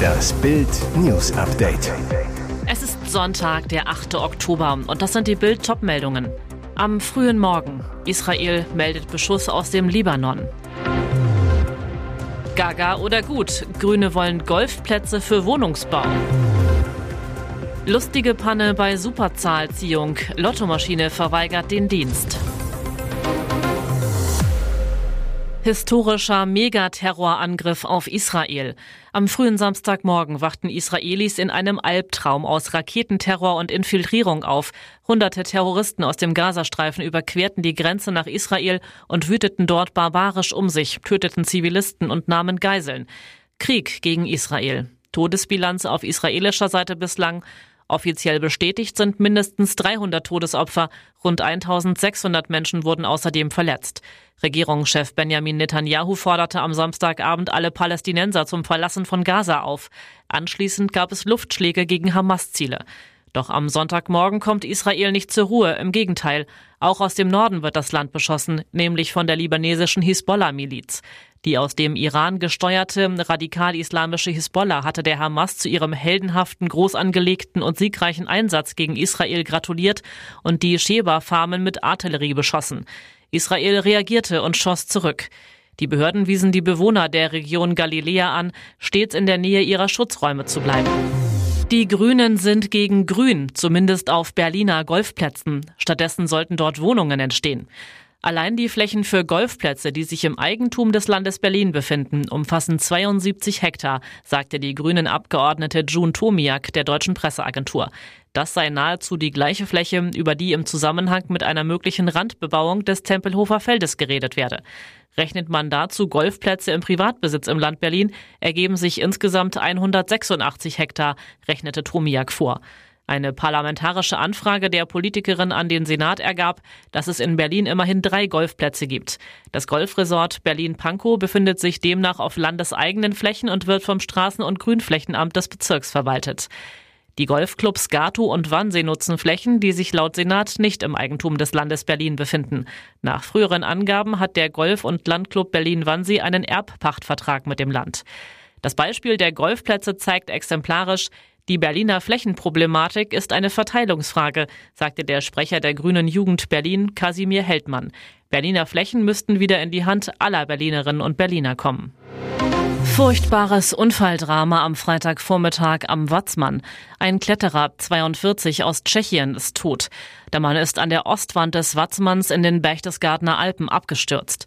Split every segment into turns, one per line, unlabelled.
Das Bild News Update.
Es ist Sonntag, der 8. Oktober und das sind die Bild meldungen Am frühen Morgen. Israel meldet Beschuss aus dem Libanon. Gaga oder gut. Grüne wollen Golfplätze für Wohnungsbau. Lustige Panne bei Superzahlziehung. Lottomaschine verweigert den Dienst. Historischer Megaterrorangriff auf Israel. Am frühen Samstagmorgen wachten Israelis in einem Albtraum aus Raketenterror und Infiltrierung auf. Hunderte Terroristen aus dem Gazastreifen überquerten die Grenze nach Israel und wüteten dort barbarisch um sich, töteten Zivilisten und nahmen Geiseln. Krieg gegen Israel. Todesbilanz auf israelischer Seite bislang Offiziell bestätigt sind mindestens 300 Todesopfer, rund 1600 Menschen wurden außerdem verletzt. Regierungschef Benjamin Netanyahu forderte am Samstagabend alle Palästinenser zum Verlassen von Gaza auf. Anschließend gab es Luftschläge gegen Hamas-Ziele. Doch am Sonntagmorgen kommt Israel nicht zur Ruhe, im Gegenteil. Auch aus dem Norden wird das Land beschossen, nämlich von der libanesischen Hisbollah-Miliz. Die aus dem Iran gesteuerte radikal-islamische Hisbollah hatte der Hamas zu ihrem heldenhaften, groß angelegten und siegreichen Einsatz gegen Israel gratuliert und die Sheba-Farmen mit Artillerie beschossen. Israel reagierte und schoss zurück. Die Behörden wiesen die Bewohner der Region Galiläa an, stets in der Nähe ihrer Schutzräume zu bleiben. Die Grünen sind gegen Grün, zumindest auf Berliner Golfplätzen. Stattdessen sollten dort Wohnungen entstehen. Allein die Flächen für Golfplätze, die sich im Eigentum des Landes Berlin befinden, umfassen 72 Hektar, sagte die grünen Abgeordnete June Tomiak der deutschen Presseagentur. Das sei nahezu die gleiche Fläche, über die im Zusammenhang mit einer möglichen Randbebauung des Tempelhofer Feldes geredet werde. Rechnet man dazu Golfplätze im Privatbesitz im Land Berlin, ergeben sich insgesamt 186 Hektar, rechnete Tomiak vor. Eine parlamentarische Anfrage der Politikerin an den Senat ergab, dass es in Berlin immerhin drei Golfplätze gibt. Das Golfresort Berlin-Pankow befindet sich demnach auf landeseigenen Flächen und wird vom Straßen- und Grünflächenamt des Bezirks verwaltet. Die Golfclubs Gato und Wannsee nutzen Flächen, die sich laut Senat nicht im Eigentum des Landes Berlin befinden. Nach früheren Angaben hat der Golf- und Landclub Berlin-Wannsee einen Erbpachtvertrag mit dem Land. Das Beispiel der Golfplätze zeigt exemplarisch, die Berliner Flächenproblematik ist eine Verteilungsfrage, sagte der Sprecher der Grünen Jugend Berlin, Kasimir Heldmann. Berliner Flächen müssten wieder in die Hand aller Berlinerinnen und Berliner kommen. Furchtbares Unfalldrama am Freitagvormittag am Watzmann. Ein Kletterer, 42 aus Tschechien, ist tot. Der Mann ist an der Ostwand des Watzmanns in den Berchtesgadener Alpen abgestürzt.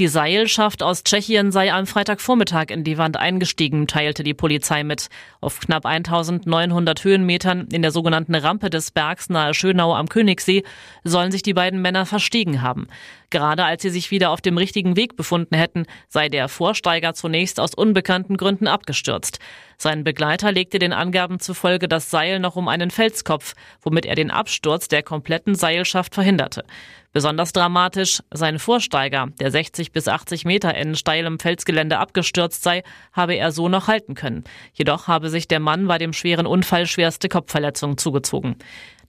Die Seilschaft aus Tschechien sei am Freitagvormittag in die Wand eingestiegen, teilte die Polizei mit. Auf knapp 1900 Höhenmetern in der sogenannten Rampe des Bergs nahe Schönau am Königssee sollen sich die beiden Männer verstiegen haben. Gerade als sie sich wieder auf dem richtigen Weg befunden hätten, sei der Vorsteiger zunächst aus unbekannten Gründen abgestürzt. Sein Begleiter legte den Angaben zufolge das Seil noch um einen Felskopf, womit er den Absturz der kompletten Seilschaft verhinderte. Besonders dramatisch, sein Vorsteiger, der 60 bis 80 Meter in steilem Felsgelände abgestürzt sei, habe er so noch halten können. Jedoch habe sich der Mann bei dem schweren Unfall schwerste Kopfverletzungen zugezogen.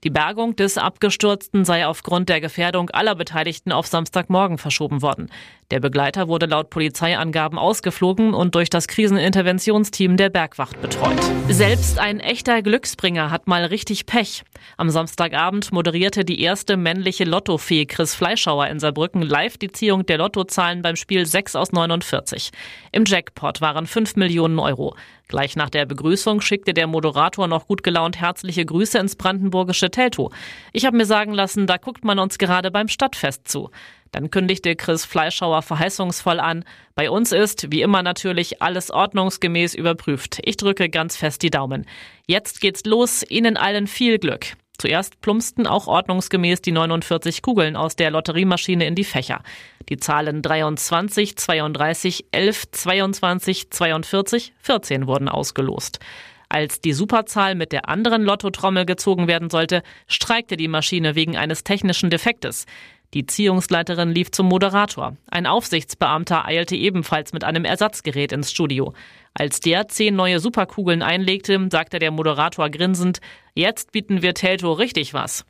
Die Bergung des Abgestürzten sei aufgrund der Gefährdung aller Beteiligten auf Samstagmorgen verschoben worden. Der Begleiter wurde laut Polizeiangaben ausgeflogen und durch das Kriseninterventionsteam der Bergwacht betreut. Selbst ein echter Glücksbringer hat mal richtig Pech. Am Samstagabend moderierte die erste männliche Lottofee Chris Fleischauer in Saarbrücken live die Ziehung der Lottozahlen beim Spiel 6 aus 49. Im Jackpot waren 5 Millionen Euro. Gleich nach der Begrüßung schickte der Moderator noch gut gelaunt herzliche Grüße ins brandenburgische Teltow. Ich habe mir sagen lassen, da guckt man uns gerade beim Stadtfest zu. Dann kündigte Chris Fleischhauer verheißungsvoll an, bei uns ist, wie immer natürlich, alles ordnungsgemäß überprüft. Ich drücke ganz fest die Daumen. Jetzt geht's los, Ihnen allen viel Glück. Zuerst plumpsten auch ordnungsgemäß die 49 Kugeln aus der Lotteriemaschine in die Fächer. Die Zahlen 23, 32, 11, 22, 42, 14 wurden ausgelost. Als die Superzahl mit der anderen Lottotrommel gezogen werden sollte, streikte die Maschine wegen eines technischen Defektes. Die Ziehungsleiterin lief zum Moderator. Ein Aufsichtsbeamter eilte ebenfalls mit einem Ersatzgerät ins Studio. Als der zehn neue Superkugeln einlegte, sagte der Moderator grinsend, jetzt bieten wir Telto richtig was.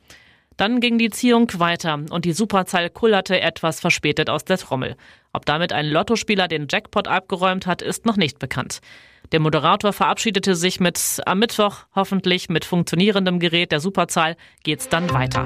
Dann ging die Ziehung weiter und die Superzahl kullerte etwas verspätet aus der Trommel. Ob damit ein Lottospieler den Jackpot abgeräumt hat, ist noch nicht bekannt. Der Moderator verabschiedete sich mit am Mittwoch hoffentlich mit funktionierendem Gerät der Superzahl geht's dann weiter.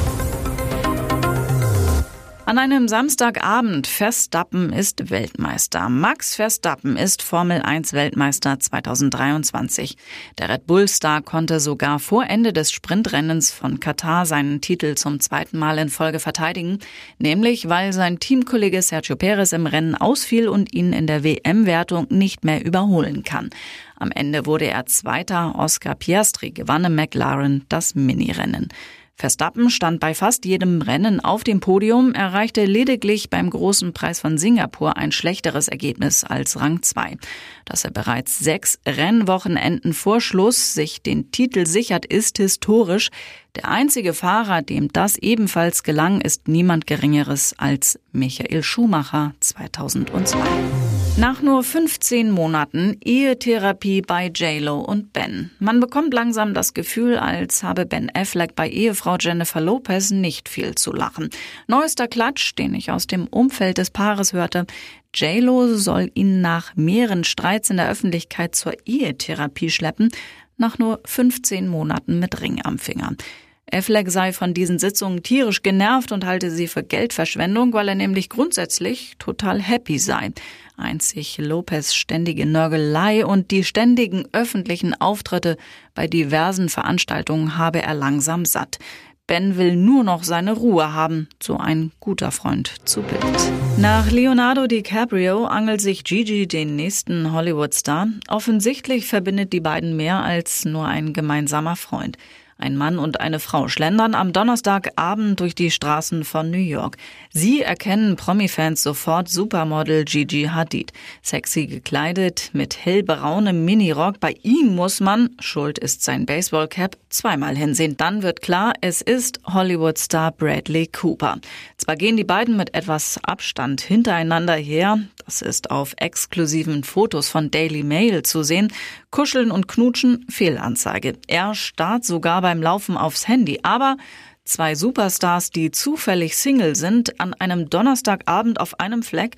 An einem Samstagabend Verstappen ist Weltmeister. Max Verstappen ist Formel 1 Weltmeister 2023. Der Red Bull Star konnte sogar vor Ende des Sprintrennens von Katar seinen Titel zum zweiten Mal in Folge verteidigen, nämlich weil sein Teamkollege Sergio Perez im Rennen ausfiel und ihn in der WM-Wertung nicht mehr überholen kann. Am Ende wurde er Zweiter. Oscar Piastri gewann im McLaren das Minirennen. Verstappen stand bei fast jedem Rennen auf dem Podium, erreichte lediglich beim großen Preis von Singapur ein schlechteres Ergebnis als Rang 2. Dass er bereits sechs Rennwochenenden vor Schluss sich den Titel sichert, ist historisch. Der einzige Fahrer, dem das ebenfalls gelang, ist niemand Geringeres als Michael Schumacher 2002. Nach nur 15 Monaten Ehetherapie bei JLo und Ben. Man bekommt langsam das Gefühl, als habe Ben Affleck bei Ehefrau Jennifer Lopez nicht viel zu lachen. Neuester Klatsch, den ich aus dem Umfeld des Paares hörte. JLo soll ihn nach mehreren Streits in der Öffentlichkeit zur Ehetherapie schleppen, nach nur 15 Monaten mit Ring am Finger. Affleck sei von diesen Sitzungen tierisch genervt und halte sie für Geldverschwendung, weil er nämlich grundsätzlich total happy sei. Einzig Lopez ständige Nörgelei und die ständigen öffentlichen Auftritte bei diversen Veranstaltungen habe er langsam satt. Ben will nur noch seine Ruhe haben, so ein guter Freund zu Bild. Nach Leonardo DiCaprio angelt sich Gigi den nächsten Hollywood-Star. Offensichtlich verbindet die beiden mehr als nur ein gemeinsamer Freund. Ein Mann und eine Frau schlendern am Donnerstagabend durch die Straßen von New York. Sie erkennen Promi-Fans sofort Supermodel Gigi Hadid. Sexy gekleidet, mit hellbraunem Minirock. Bei ihm muss man, schuld ist sein Baseballcap, zweimal hinsehen. Dann wird klar, es ist Hollywood-Star Bradley Cooper. Zwar gehen die beiden mit etwas Abstand hintereinander her, das ist auf exklusiven Fotos von Daily Mail zu sehen. Kuscheln und Knutschen, Fehlanzeige. Er starrt sogar beim Laufen aufs Handy. Aber zwei Superstars, die zufällig Single sind, an einem Donnerstagabend auf einem Fleck,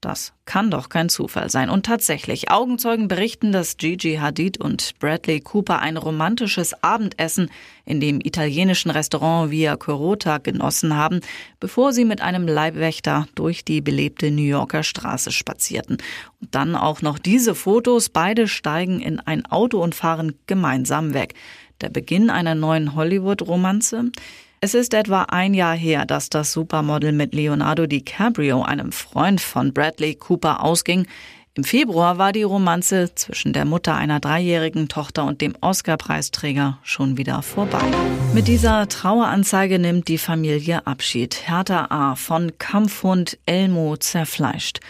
das kann doch kein Zufall sein. Und tatsächlich, Augenzeugen berichten, dass Gigi Hadid und Bradley Cooper ein romantisches Abendessen in dem italienischen Restaurant Via Corota genossen haben, bevor sie mit einem Leibwächter durch die belebte New Yorker Straße spazierten. Und dann auch noch diese Fotos. Beide steigen in ein Auto und fahren gemeinsam weg. Der Beginn einer neuen Hollywood-Romanze? Es ist etwa ein Jahr her, dass das Supermodel mit Leonardo DiCaprio, einem Freund von Bradley Cooper, ausging. Im Februar war die Romanze zwischen der Mutter einer dreijährigen Tochter und dem Oscar-Preisträger schon wieder vorbei. Mit dieser Traueranzeige nimmt die Familie Abschied. Hertha A. von Kampfhund Elmo zerfleischt.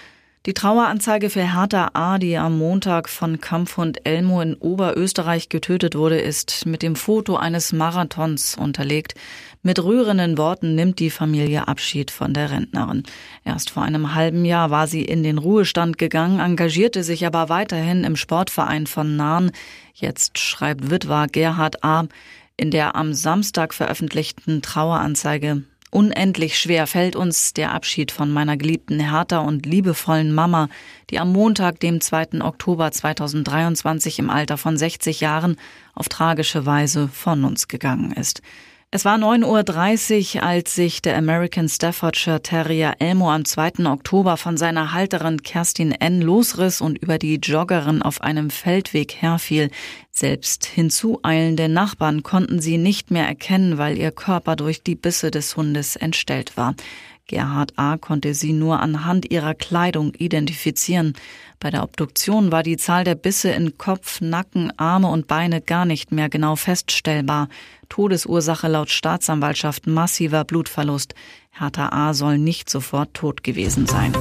Die Traueranzeige für Hertha A., die am Montag von Kampfhund Elmo in Oberösterreich getötet wurde, ist mit dem Foto eines Marathons unterlegt. Mit rührenden Worten nimmt die Familie Abschied von der Rentnerin. Erst vor einem halben Jahr war sie in den Ruhestand gegangen, engagierte sich aber weiterhin im Sportverein von Nahen. Jetzt schreibt Witwer Gerhard A. in der am Samstag veröffentlichten Traueranzeige Unendlich schwer fällt uns der Abschied von meiner geliebten Hertha und liebevollen Mama, die am Montag, dem 2. Oktober 2023 im Alter von 60 Jahren auf tragische Weise von uns gegangen ist. Es war 9.30 Uhr, als sich der American Staffordshire Terrier Elmo am 2. Oktober von seiner Halterin Kerstin N. losriss und über die Joggerin auf einem Feldweg herfiel. Selbst hinzueilende Nachbarn konnten sie nicht mehr erkennen, weil ihr Körper durch die Bisse des Hundes entstellt war. Gerhard A. konnte sie nur anhand ihrer Kleidung identifizieren. Bei der Obduktion war die Zahl der Bisse in Kopf, Nacken, Arme und Beine gar nicht mehr genau feststellbar. Todesursache laut Staatsanwaltschaft massiver Blutverlust. Hertha A. soll nicht sofort tot gewesen sein.